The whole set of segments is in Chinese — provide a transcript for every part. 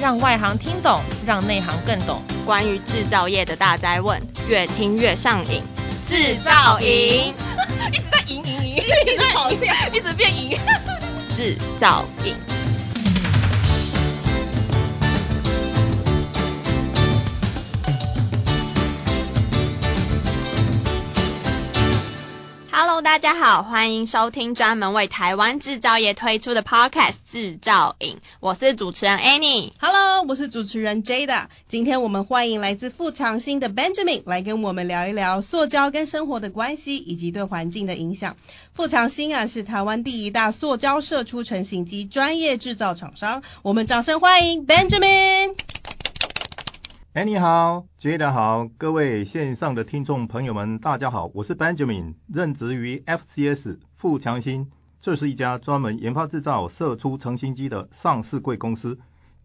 让外行听懂，让内行更懂。关于制造业的大灾问，越听越上瘾。制造营 一直在赢赢赢，一直跑掉，一直变赢。制造营。大家好，欢迎收听专门为台湾制造业推出的 Podcast《制造营》，我是主持人 Annie。Hello，我是主持人 Jada。今天我们欢迎来自富强兴的 Benjamin 来跟我们聊一聊塑胶跟生活的关系以及对环境的影响。富强兴啊是台湾第一大塑胶射出成型机专业制造厂商，我们掌声欢迎 Benjamin。哎，你好杰的好，各位线上的听众朋友们，大家好，我是 Benjamin，任职于 FCS 富强兴，这是一家专门研发制造射出成型机的上市贵公司。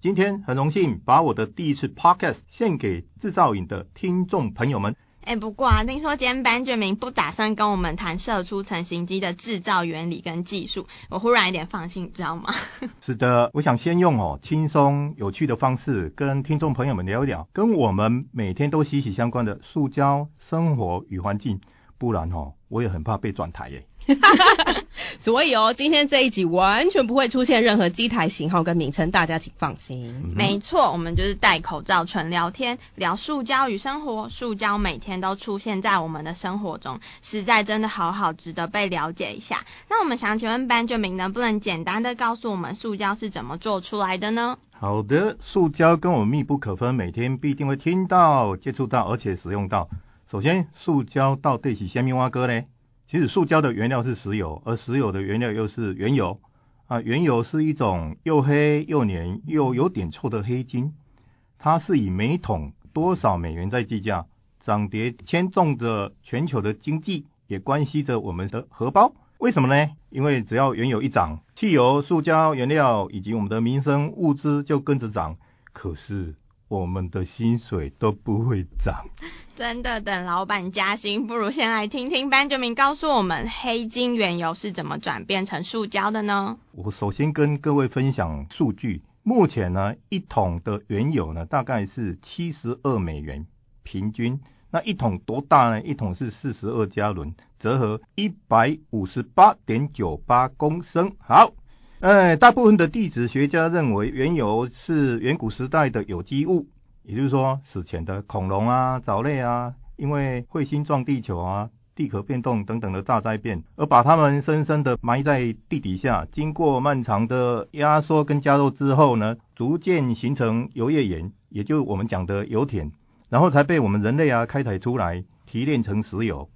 今天很荣幸把我的第一次 Podcast 献给制造影的听众朋友们。哎，不过啊，听说今天 Benjamin 不打算跟我们谈射出成型机的制造原理跟技术，我忽然有点放心，你知道吗？是的，我想先用哦轻松有趣的方式跟听众朋友们聊一聊，跟我们每天都息息相关的塑胶生活与环境，不然哦，我也很怕被转台耶。所以哦，今天这一集完全不会出现任何机台型号跟名称，大家请放心。嗯、没错，我们就是戴口罩纯聊天，聊塑胶与生活。塑胶每天都出现在我们的生活中，实在真的好好值得被了解一下。那我们想请问 Benjamin，能不能简单的告诉我们塑胶是怎么做出来的呢？好的，塑胶跟我们密不可分，每天必定会听到、接触到，而且使用到。首先，塑胶到底是虾米碗糕呢？其实塑胶的原料是石油，而石油的原料又是原油啊。原油是一种又黑又黏又有点臭的黑金，它是以每桶多少美元在计价，涨跌牵动着全球的经济，也关系着我们的荷包。为什么呢？因为只要原油一涨，汽油、塑胶原料以及我们的民生物资就跟着涨。可是我们的薪水都不会涨。真的等老板加薪，不如先来听听 Benjamin 告诉我们黑金原油是怎么转变成塑胶的呢？我首先跟各位分享数据，目前呢一桶的原油呢大概是七十二美元平均，那一桶多大呢？一桶是四十二加仑，折合一百五十八点九八公升。好，哎，大部分的地质学家认为原油是远古时代的有机物。也就是说，史前的恐龙啊、藻类啊，因为彗星撞地球啊、地壳变动等等的大灾变，而把它们深深的埋在地底下，经过漫长的压缩跟加热之后呢，逐渐形成油页岩，也就是我们讲的油田，然后才被我们人类啊开采出来，提炼成石油。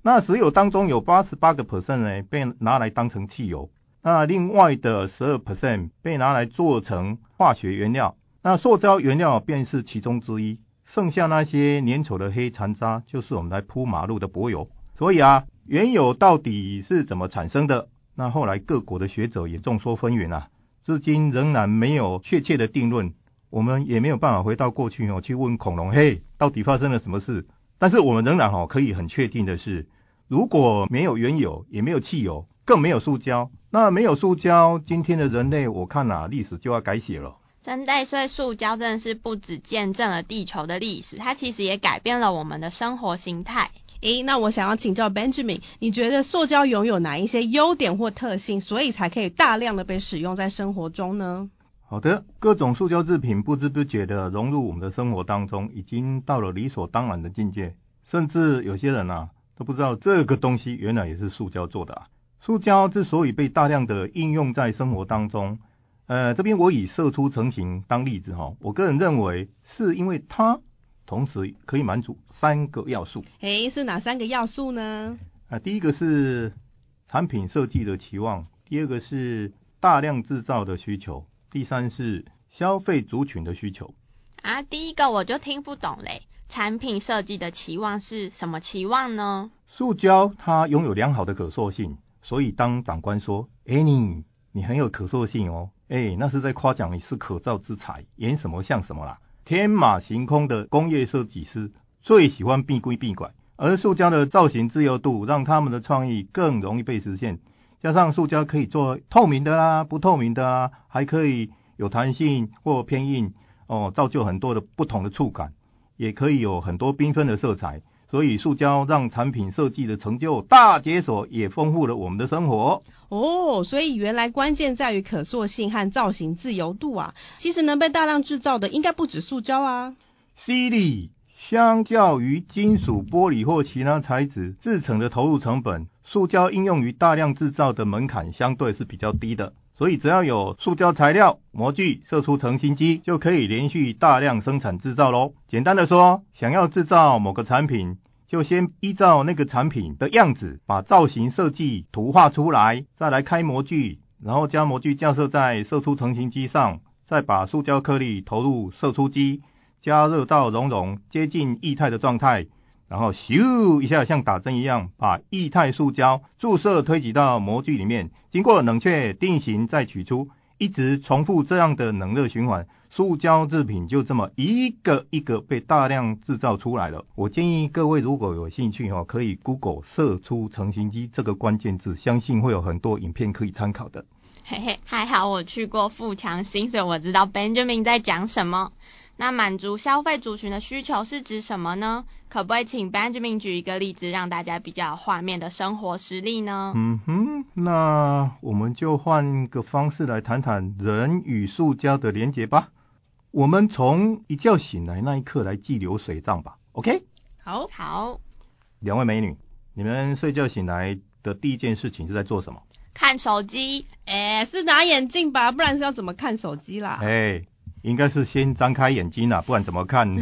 那石油当中有八十八个 percent 呢，被拿来当成汽油，那另外的十二 percent 被拿来做成化学原料。那塑胶原料便是其中之一，剩下那些粘稠的黑残渣就是我们来铺马路的柏油。所以啊，原油到底是怎么产生的？那后来各国的学者也众说纷纭啊，至今仍然没有确切的定论。我们也没有办法回到过去哦，去问恐龙，嘿，到底发生了什么事？但是我们仍然哦可以很确定的是，如果没有原油，也没有汽油，更没有塑胶，那没有塑胶，今天的人类，我看啊，历史就要改写了。真的，所以塑胶真的是不止见证了地球的历史，它其实也改变了我们的生活形态。诶，那我想要请教 Benjamin，你觉得塑胶拥有哪一些优点或特性，所以才可以大量的被使用在生活中呢？好的，各种塑胶制品不知不觉的融入我们的生活当中，已经到了理所当然的境界，甚至有些人啊都不知道这个东西原来也是塑胶做的啊。塑胶之所以被大量的应用在生活当中，呃，这边我以射出成型当例子哈，我个人认为是因为它同时可以满足三个要素。诶，是哪三个要素呢？啊、呃，第一个是产品设计的期望，第二个是大量制造的需求，第三是消费族群的需求。啊，第一个我就听不懂嘞，产品设计的期望是什么期望呢？塑胶它拥有良好的可塑性，所以当长官说，诶，你你很有可塑性哦。哎，那是在夸奖你是可造之材，演什么像什么啦！天马行空的工业设计师最喜欢闭规闭拐，而塑胶的造型自由度让他们的创意更容易被实现。加上塑胶可以做透明的啦、不透明的啦，还可以有弹性或偏硬哦，造就很多的不同的触感，也可以有很多缤纷的色彩。所以塑胶让产品设计的成就大解锁，也丰富了我们的生活。哦，所以原来关键在于可塑性和造型自由度啊。其实能被大量制造的应该不止塑胶啊。犀利，相较于金属、玻璃或其他材质制成的投入成本，塑胶应用于大量制造的门槛相对是比较低的。所以只要有塑胶材料、模具、射出成型机，就可以连续大量生产制造喽。简单的说，想要制造某个产品，就先依照那个产品的样子，把造型设计图画出来，再来开模具，然后将模具架设在射出成型机上，再把塑胶颗粒投入射出机，加热到熔融接近液态的状态。然后咻一下，像打针一样，把液态塑胶注射推挤到模具里面，经过冷却定型再取出，一直重复这样的冷热循环，塑胶制品就这么一个一个被大量制造出来了。我建议各位如果有兴趣哈，可以 Google 射出成型机这个关键字，相信会有很多影片可以参考的。嘿嘿，还好我去过富强新，所以我知道 Benjamin 在讲什么。那满足消费族群的需求是指什么呢？可不可以请 Benjamin 举一个例子，让大家比较有画面的生活实例呢？嗯哼，那我们就换个方式来谈谈人与塑胶的连结吧。我们从一觉醒来那一刻来记流水账吧。OK？好，好。两位美女，你们睡觉醒来的第一件事情是在做什么？看手机。哎，是拿眼镜吧？不然是要怎么看手机啦？哎。应该是先张开眼睛啦，不然怎么看。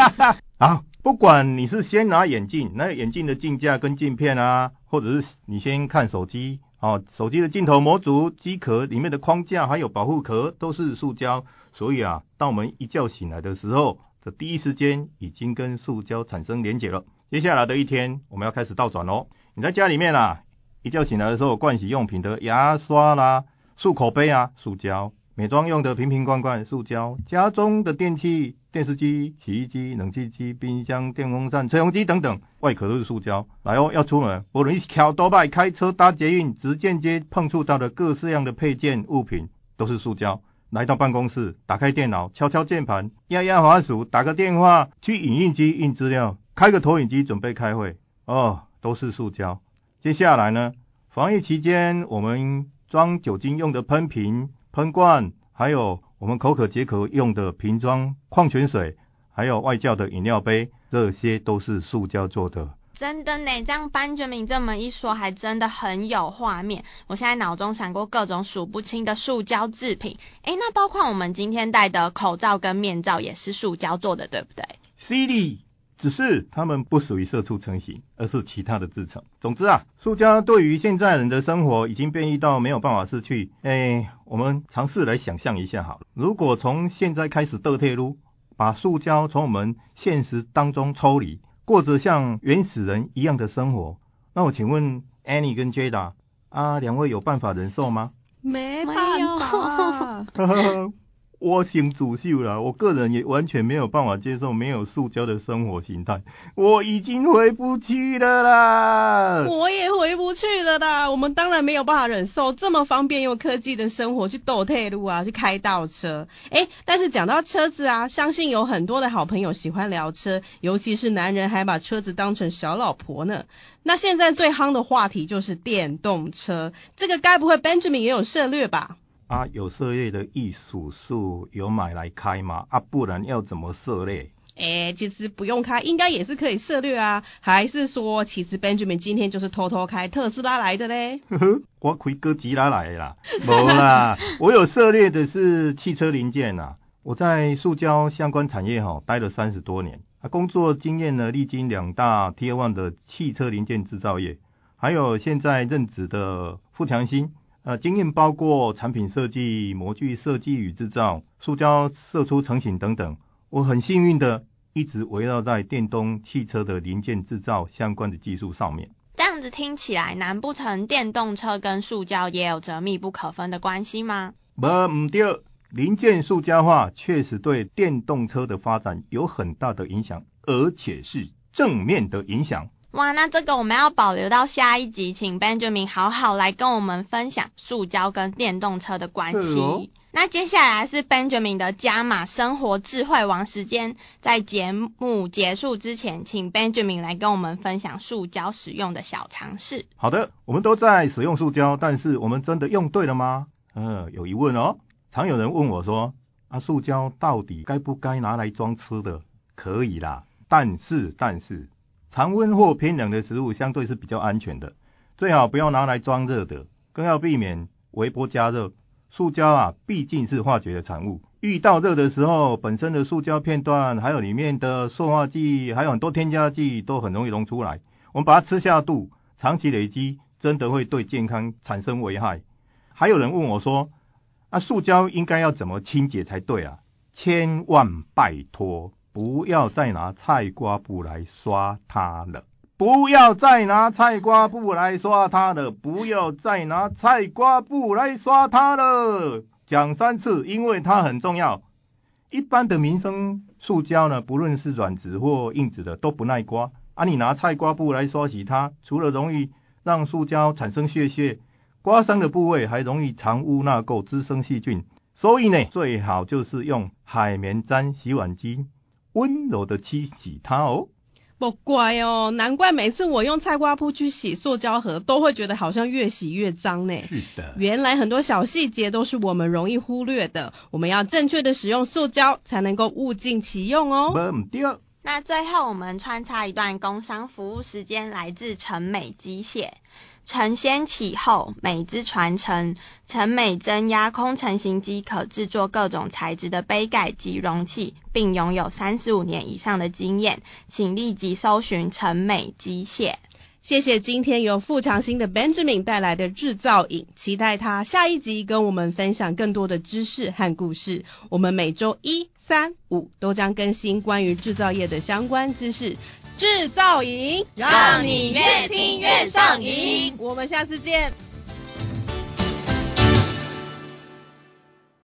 好，不管你是先拿眼镜，那眼镜的镜架跟镜片啊，或者是你先看手机，哦，手机的镜头模组、机壳里面的框架还有保护壳都是塑胶，所以啊，当我们一觉醒来的时候，这第一时间已经跟塑胶产生连结了。接下来的一天，我们要开始倒转喽。你在家里面啊，一觉醒来的时候，盥洗用品的牙刷啦、漱口杯啊，塑胶。美妆用的瓶瓶罐罐，塑胶；家中的电器，电视机、洗衣机、冷气机、冰箱、电风扇、吹风机等等，外壳都是塑胶。来哦，要出门，无论是骑多拜、开车、搭捷运，直间接碰触到的各式样的配件物品，都是塑胶。来到办公室，打开电脑，敲敲键盘，压压滑鼠，打个电话，去影印机印资料，开个投影机准备开会，哦，都是塑胶。接下来呢，防疫期间，我们装酒精用的喷瓶。喷罐，还有我们口渴解渴用的瓶装矿泉水，还有外教的饮料杯，这些都是塑胶做的。真的呢，这样 Benjamin 这么一说，还真的很有画面。我现在脑中闪过各种数不清的塑胶制品，诶，那包括我们今天戴的口罩跟面罩也是塑胶做的，对不对？CD。只是它们不属于射出成型，而是其他的制成。总之啊，塑胶对于现在人的生活已经变异到没有办法失去。哎，我们尝试来想象一下好了，如果从现在开始倒退噜，把塑胶从我们现实当中抽离，过着像原始人一样的生活，那我请问 Annie 跟 Jada 啊，两位有办法忍受吗？没办法。我先主秀了，我个人也完全没有办法接受没有塑胶的生活形态，我已经回不去了啦。我也回不去了啦。我们当然没有办法忍受这么方便又科技的生活，去斗退路啊，去开倒车。诶，但是讲到车子啊，相信有很多的好朋友喜欢聊车，尤其是男人还把车子当成小老婆呢。那现在最夯的话题就是电动车，这个该不会 Benjamin 也有涉猎吧？啊，有涉猎的艺术树有买来开吗？啊，不然要怎么涉猎？诶，其实不用开，应该也是可以涉猎啊。还是说，其实 Benjamin 今天就是偷偷开特斯拉来的嘞？呵呵，我开哥吉拉来的啦，没啦，我有涉猎的是汽车零件啊。我在塑胶相关产业哈待了三十多年，啊，工作经验呢历经两大 Tier One 的汽车零件制造业，还有现在任职的富强新。呃，经验包括产品设计、模具设计与制造、塑胶射出成型等等。我很幸运的一直围绕在电动汽车的零件制造相关的技术上面。这样子听起来，难不成电动车跟塑胶也有着密不可分的关系吗？不，唔对，零件塑胶化确实对电动车的发展有很大的影响，而且是正面的影响。哇，那这个我们要保留到下一集，请 Benjamin 好好来跟我们分享塑胶跟电动车的关系。那接下来是 Benjamin 的加码生活智慧王时间，在节目结束之前，请 Benjamin 来跟我们分享塑胶使用的小常识。好的，我们都在使用塑胶，但是我们真的用对了吗？嗯，有疑问哦。常有人问我说，啊，塑胶到底该不该拿来装吃的？可以啦，但是但是，常温或偏冷的食物相对是比较安全的，最好不要拿来装热的，更要避免微波加热。塑胶啊，毕竟是化学的产物，遇到热的时候，本身的塑胶片段，还有里面的塑化剂，还有很多添加剂，都很容易溶出来。我们把它吃下肚，长期累积，真的会对健康产生危害。还有人问我说，啊，塑胶应该要怎么清洁才对啊？千万拜托，不要再拿菜瓜布来刷它了。不要再拿菜瓜布来刷它了！不要再拿菜瓜布来刷它了！讲三次，因为它很重要。一般的民生塑胶呢，不论是软质或硬质的，都不耐刮。啊，你拿菜瓜布来刷洗它，除了容易让塑胶产生屑屑，刮伤的部位还容易藏污纳垢、滋生细菌。所以呢，最好就是用海绵沾洗碗巾，温柔的清洗它哦。不乖哦，难怪每次我用菜瓜布去洗塑胶盒，都会觉得好像越洗越脏呢。是的，原来很多小细节都是我们容易忽略的。我们要正确的使用塑胶，才能够物尽其用哦。那最后我们穿插一段工商服务时间，来自成美机械。承先启后，美之传承。成美增压空成型机可制作各种材质的杯盖及容器，并拥有三十五年以上的经验。请立即搜寻成美机械。谢谢今天由富强新的 Benjamin 带来的制造影，期待他下一集跟我们分享更多的知识和故事。我们每周一、三、五都将更新关于制造业的相关知识。制造营，让你越听越上瘾。我们下次见。